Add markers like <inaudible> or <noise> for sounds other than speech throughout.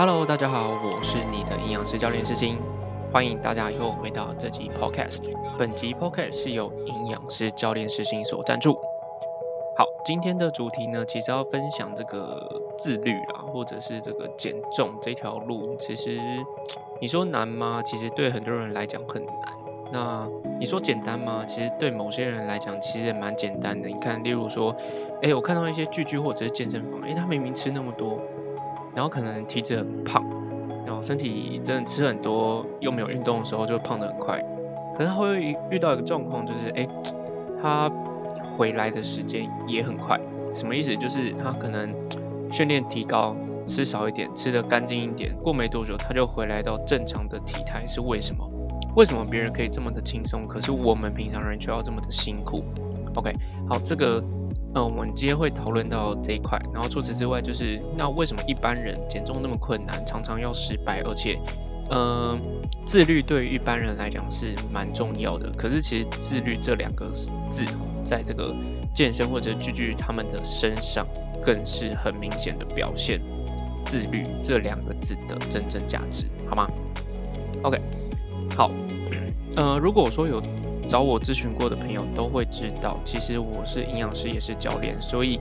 Hello，大家好，我是你的营养师教练师星，欢迎大家又回到这集 Podcast。本集 Podcast 是由营养师教练师星所赞助。好，今天的主题呢，其实要分享这个自律啦，或者是这个减重这条路，其实你说难吗？其实对很多人来讲很难。那你说简单吗？其实对某些人来讲，其实也蛮简单的。你看，例如说，哎，我看到一些聚聚或者是健身房，哎，他明明吃那么多。然后可能体质很胖，然后身体真的吃很多又没有运动的时候就胖得很快。可是他会遇到一个状况，就是哎，他回来的时间也很快。什么意思？就是他可能训练提高，吃少一点，吃得干净一点，过没多久他就回来到正常的体态。是为什么？为什么别人可以这么的轻松，可是我们平常人却要这么的辛苦？OK，好，这个。呃，我们今天会讨论到这一块，然后除此之外，就是那为什么一般人减重那么困难，常常要失败，而且，嗯，自律对于一般人来讲是蛮重要的。可是其实自律这两个字，在这个健身或者聚聚他们的身上，更是很明显的表现自律这两个字的真正价值，好吗？OK，好，呃，如果说有。找我咨询过的朋友都会知道，其实我是营养师也是教练，所以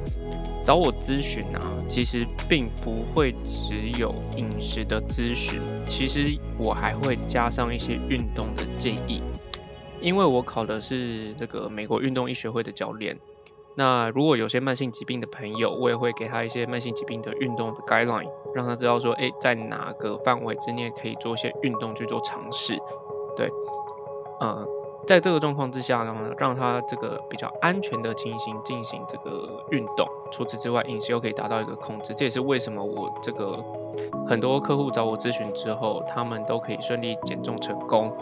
找我咨询啊，其实并不会只有饮食的咨询，其实我还会加上一些运动的建议，因为我考的是这个美国运动医学会的教练。那如果有些慢性疾病的朋友，我也会给他一些慢性疾病的运动的 guideline，让他知道说，诶，在哪个范围之内可以做一些运动去做尝试，对，嗯。在这个状况之下呢，让他这个比较安全的情形进行这个运动。除此之外，饮食又可以达到一个控制。这也是为什么我这个很多客户找我咨询之后，他们都可以顺利减重成功。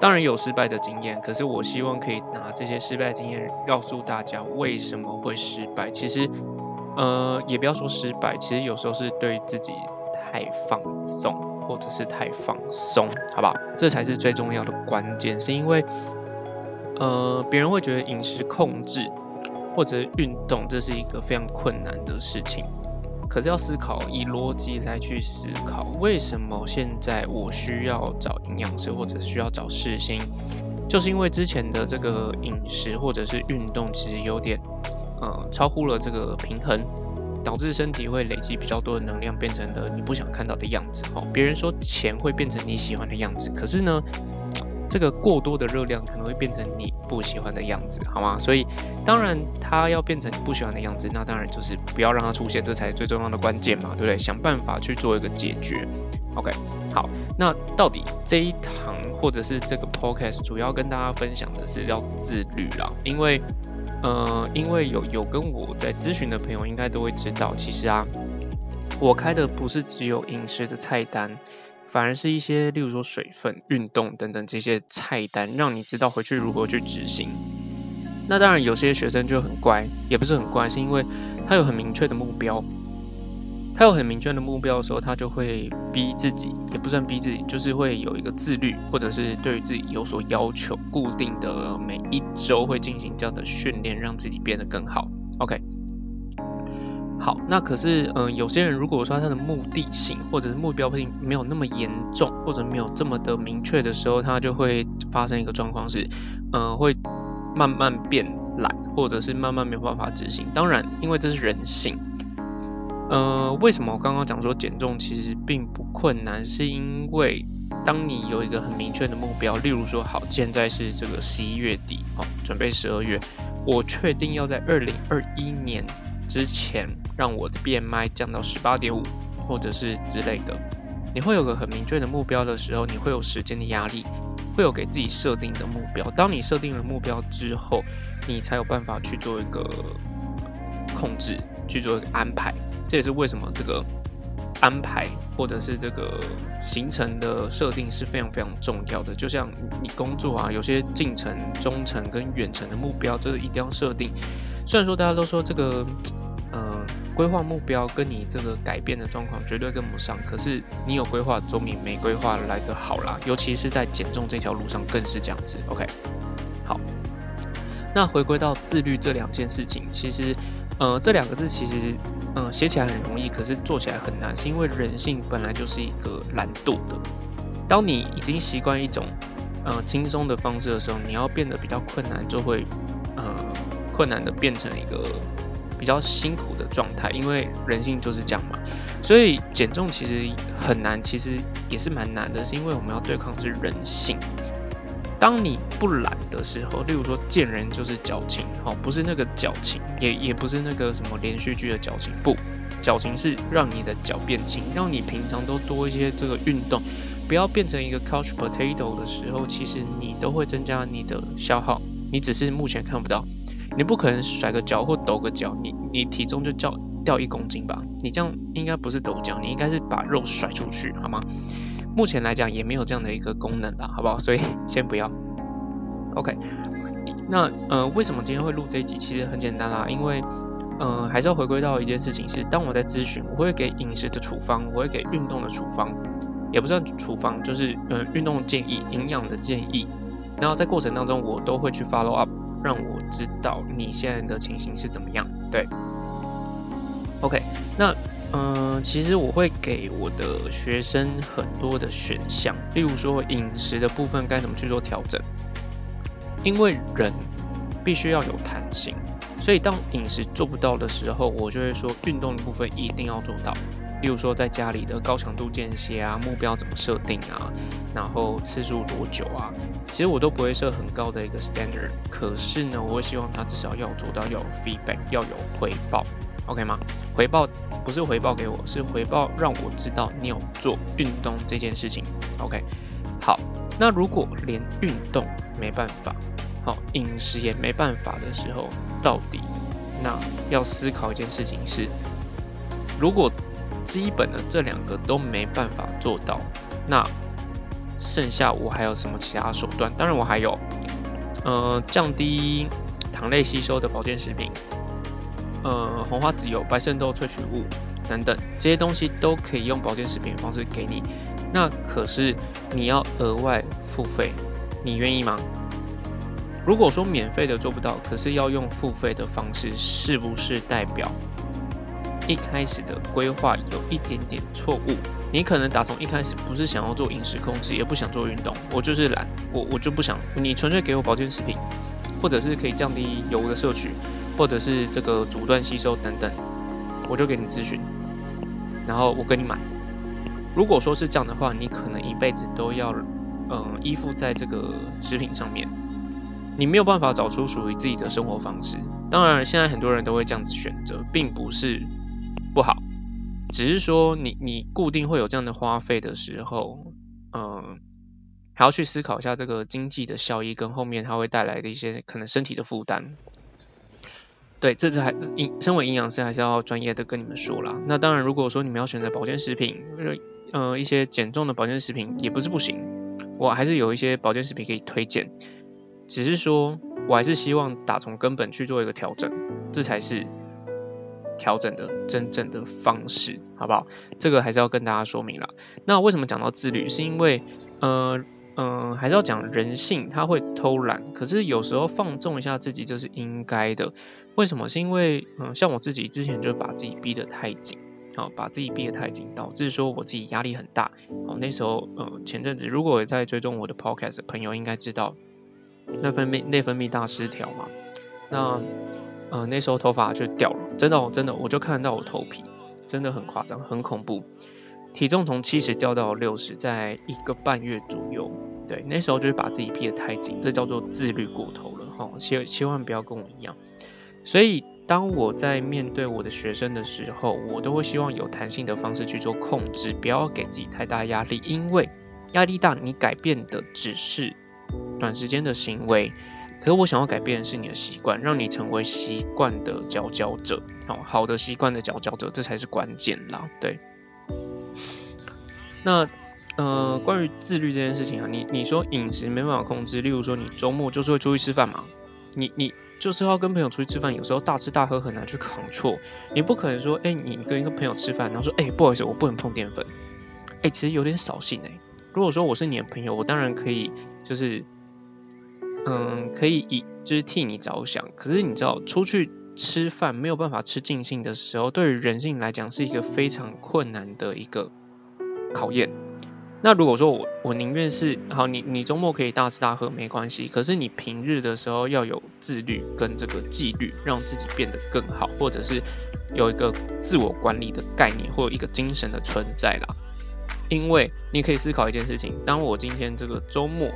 当然有失败的经验，可是我希望可以拿这些失败经验告诉大家为什么会失败。其实，呃，也不要说失败，其实有时候是对自己太放纵，或者是太放松，好不好？这才是最重要的关键，是因为。呃，别人会觉得饮食控制或者运动这是一个非常困难的事情，可是要思考以逻辑来去思考，为什么现在我需要找营养师或者需要找世星，就是因为之前的这个饮食或者是运动其实有点呃超乎了这个平衡，导致身体会累积比较多的能量，变成了你不想看到的样子。哦，别人说钱会变成你喜欢的样子，可是呢？这个过多的热量可能会变成你不喜欢的样子，好吗？所以当然它要变成你不喜欢的样子，那当然就是不要让它出现，这才是最重要的关键嘛，对不对？想办法去做一个解决。OK，好，那到底这一堂或者是这个 Podcast 主要跟大家分享的是要自律啦，因为呃，因为有有跟我在咨询的朋友应该都会知道，其实啊，我开的不是只有饮食的菜单。反而是一些，例如说水分、运动等等这些菜单，让你知道回去如何去执行。那当然，有些学生就很乖，也不是很乖，是因为他有很明确的目标。他有很明确的目标的时候，他就会逼自己，也不算逼自己，就是会有一个自律，或者是对于自己有所要求，固定的每一周会进行这样的训练，让自己变得更好。OK。好，那可是，嗯，有些人如果说他的目的性或者是目标性没有那么严重，或者没有这么的明确的时候，他就会发生一个状况是，嗯，会慢慢变懒，或者是慢慢没有办法执行。当然，因为这是人性。呃，为什么我刚刚讲说减重其实并不困难？是因为当你有一个很明确的目标，例如说，好，现在是这个十一月底，哦，准备十二月，我确定要在二零二一年。之前让我的 BMI 降到十八点五，或者是之类的，你会有个很明确的目标的时候，你会有时间的压力，会有给自己设定的目标。当你设定了目标之后，你才有办法去做一个控制，去做一个安排。这也是为什么这个安排或者是这个行程的设定是非常非常重要的。就像你工作啊，有些近程、中程跟远程的目标，这个一定要设定。虽然说大家都说这个。嗯，规划目标跟你这个改变的状况绝对跟不上，可是你有规划总比没规划来得好啦，尤其是在减重这条路上更是这样子。OK，好，那回归到自律这两件事情，其实，呃，这两个字其实嗯，写起来很容易，可是做起来很难，是因为人性本来就是一个懒惰的。当你已经习惯一种呃轻松的方式的时候，你要变得比较困难，就会呃困难的变成一个比较辛苦的状态，因为人性就是这样嘛。所以减重其实很难，其实也是蛮难的，是因为我们要对抗是人性。当你不懒的时候，例如说见人就是矫情，好，不是那个矫情，也也不是那个什么连续剧的矫情，不，矫情是让你的脚变轻，让你平常都多一些这个运动，不要变成一个 couch potato 的时候，其实你都会增加你的消耗，你只是目前看不到，你不可能甩个脚或抖个脚，你你体重就掉掉一公斤吧？你这样应该不是抖脚，你应该是把肉甩出去，好吗？目前来讲也没有这样的一个功能啦，好不好？所以 <laughs> 先不要。OK，那呃，为什么今天会录这一集？其实很简单啦，因为呃，还是要回归到一件事情，是当我在咨询，我会给饮食的处方，我会给运动的处方，也不算处方，就是呃运动建议、营养的建议。然后在过程当中，我都会去 follow up，让我知道你现在的情形是怎么样。对，OK，那。嗯，其实我会给我的学生很多的选项，例如说饮食的部分该怎么去做调整，因为人必须要有弹性，所以当饮食做不到的时候，我就会说运动的部分一定要做到，例如说在家里的高强度间歇啊，目标怎么设定啊，然后次数多久啊，其实我都不会设很高的一个 standard，可是呢，我会希望他至少要做到要有 feedback，要有回报。OK 吗？回报不是回报给我，是回报让我知道你有做运动这件事情。OK，好，那如果连运动没办法，好饮食也没办法的时候，到底那要思考一件事情是：如果基本的这两个都没办法做到，那剩下我还有什么其他手段？当然我还有，呃，降低糖类吸收的保健食品。呃，红花籽油、白肾豆萃取物等等这些东西都可以用保健食品的方式给你，那可是你要额外付费，你愿意吗？如果说免费的做不到，可是要用付费的方式，是不是代表一开始的规划有一点点错误？你可能打从一开始不是想要做饮食控制，也不想做运动，我就是懒，我我就不想，你纯粹给我保健食品，或者是可以降低油的摄取。或者是这个阻断吸收等等，我就给你咨询，然后我跟你买。如果说是这样的话，你可能一辈子都要，嗯，依附在这个食品上面，你没有办法找出属于自己的生活方式。当然，现在很多人都会这样子选择，并不是不好，只是说你你固定会有这样的花费的时候，嗯，还要去思考一下这个经济的效益跟后面它会带来的一些可能身体的负担。对，这次还营身为营养师还是要专业的跟你们说啦。那当然，如果说你们要选择保健食品，呃，一些减重的保健食品也不是不行，我还是有一些保健食品可以推荐。只是说我还是希望打从根本去做一个调整，这才是调整的真正的方式，好不好？这个还是要跟大家说明了。那为什么讲到自律？是因为呃。嗯，还是要讲人性，他会偷懒，可是有时候放纵一下自己，这是应该的。为什么？是因为嗯，像我自己之前就把自己逼得太紧，好，把自己逼得太紧，导致说我自己压力很大。哦，那时候呃，前阵子如果在追踪我的 podcast 的朋友应该知道，内分泌内分泌大失调嘛。那呃那时候头发就掉了，真的我真的，我就看到我头皮真的很夸张，很恐怖。体重从七十掉到六十，在一个半月左右。对，那时候就是把自己逼得太紧，这叫做自律过头了哈。千千万不要跟我一样。所以当我在面对我的学生的时候，我都会希望有弹性的方式去做控制，不要给自己太大压力。因为压力大，你改变的只是短时间的行为，可是我想要改变的是你的习惯，让你成为习惯的佼佼者。好，好的习惯的佼佼者，这才是关键啦。对。那呃，关于自律这件事情啊，你你说饮食没办法控制，例如说你周末就是会出去吃饭嘛，你你就是要跟朋友出去吃饭，有时候大吃大喝很难去扛错，你不可能说，哎，你跟一个朋友吃饭，然后说，哎，不好意思，我不能碰淀粉，哎，其实有点扫兴哎。如果说我是你的朋友，我当然可以，就是，嗯，可以以就是替你着想，可是你知道出去吃饭没有办法吃尽兴的时候，对于人性来讲是一个非常困难的一个考验。那如果说我我宁愿是好，你你周末可以大吃大喝没关系，可是你平日的时候要有自律跟这个纪律，让自己变得更好，或者是有一个自我管理的概念，或一个精神的存在啦。因为你可以思考一件事情，当我今天这个周末，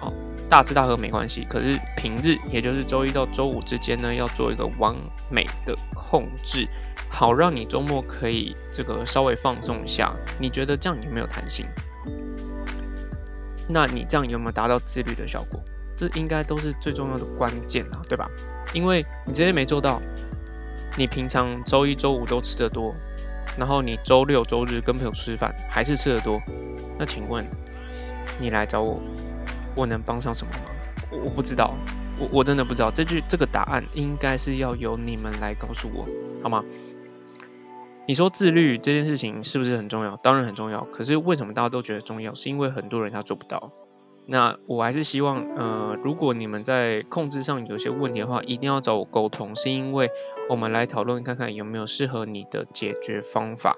好大吃大喝没关系，可是平日也就是周一到周五之间呢，要做一个完美的控制，好让你周末可以这个稍微放松一下。你觉得这样有没有弹性？那你这样有没有达到自律的效果？这应该都是最重要的关键啊，对吧？因为你这些没做到，你平常周一周五都吃得多，然后你周六周日跟朋友吃饭还是吃得多，那请问你来找我，我能帮上什么忙？我不知道，我我真的不知道。这句这个答案应该是要由你们来告诉我，好吗？你说自律这件事情是不是很重要？当然很重要。可是为什么大家都觉得重要？是因为很多人他做不到。那我还是希望，呃，如果你们在控制上有些问题的话，一定要找我沟通，是因为我们来讨论看看有没有适合你的解决方法。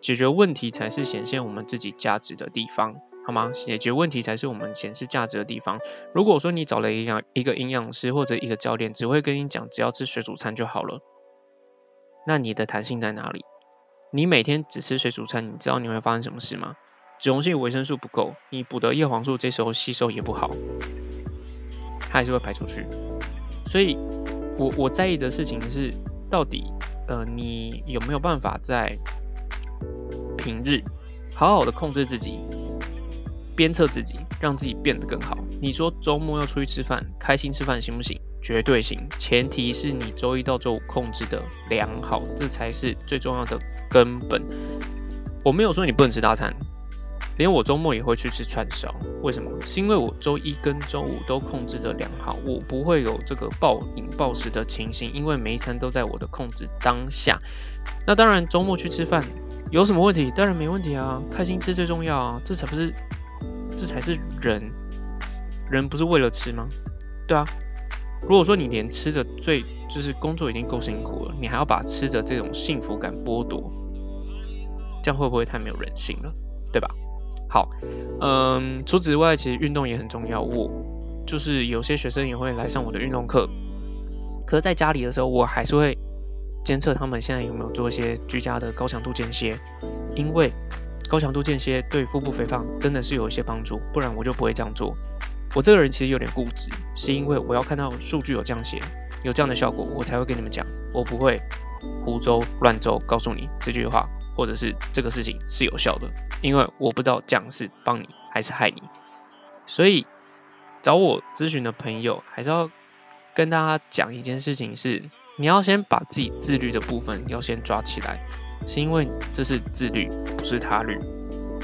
解决问题才是显现我们自己价值的地方，好吗？解决问题才是我们显示价值的地方。如果说你找了营养一个营养师或者一个教练，只会跟你讲只要吃水煮餐就好了，那你的弹性在哪里？你每天只吃水煮餐，你知道你会发生什么事吗？脂溶性维生素不够，你补的叶黄素这时候吸收也不好，它还是会排出去。所以，我我在意的事情是，到底呃你有没有办法在平日好好的控制自己，鞭策自己，让自己变得更好？你说周末要出去吃饭，开心吃饭行不行？绝对行，前提是你周一到周五控制的良好，这才是最重要的。根本我没有说你不能吃大餐，连我周末也会去吃串烧。为什么？是因为我周一跟周五都控制的良好，我不会有这个暴饮暴食的情形，因为每一餐都在我的控制当下。那当然，周末去吃饭有什么问题？当然没问题啊，开心吃最重要啊，这才不是，这才是人，人不是为了吃吗？对啊。如果说你连吃的最就是工作已经够辛苦了，你还要把吃的这种幸福感剥夺。这样会不会太没有人性了，对吧？好，嗯，除此之外，其实运动也很重要。我就是有些学生也会来上我的运动课，可是在家里的时候，我还是会监测他们现在有没有做一些居家的高强度间歇，因为高强度间歇对腹部肥胖真的是有一些帮助，不然我就不会这样做。我这个人其实有点固执，是因为我要看到数据有这样写，有这样的效果，我才会跟你们讲，我不会胡诌乱诌告诉你这句话。或者是这个事情是有效的，因为我不知道这样是帮你还是害你，所以找我咨询的朋友还是要跟大家讲一件事情是，你要先把自己自律的部分要先抓起来，是因为这是自律，不是他律。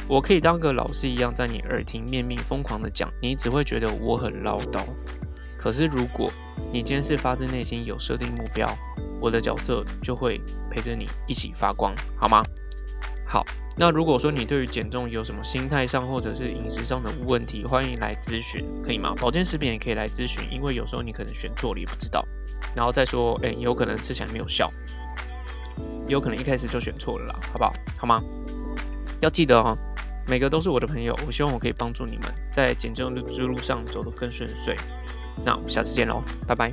我可以当个老师一样在你耳听面命疯狂的讲，你只会觉得我很唠叨。可是如果你今天是发自内心有设定目标，我的角色就会陪着你一起发光，好吗？好，那如果说你对于减重有什么心态上或者是饮食上的问题，欢迎来咨询，可以吗？保健食品也可以来咨询，因为有时候你可能选错了也不知道。然后再说，哎，有可能吃起来没有效，有可能一开始就选错了啦，好不好？好吗？要记得哦，每个都是我的朋友，我希望我可以帮助你们在减重的之路上走得更顺遂。那我们下次见喽，拜拜。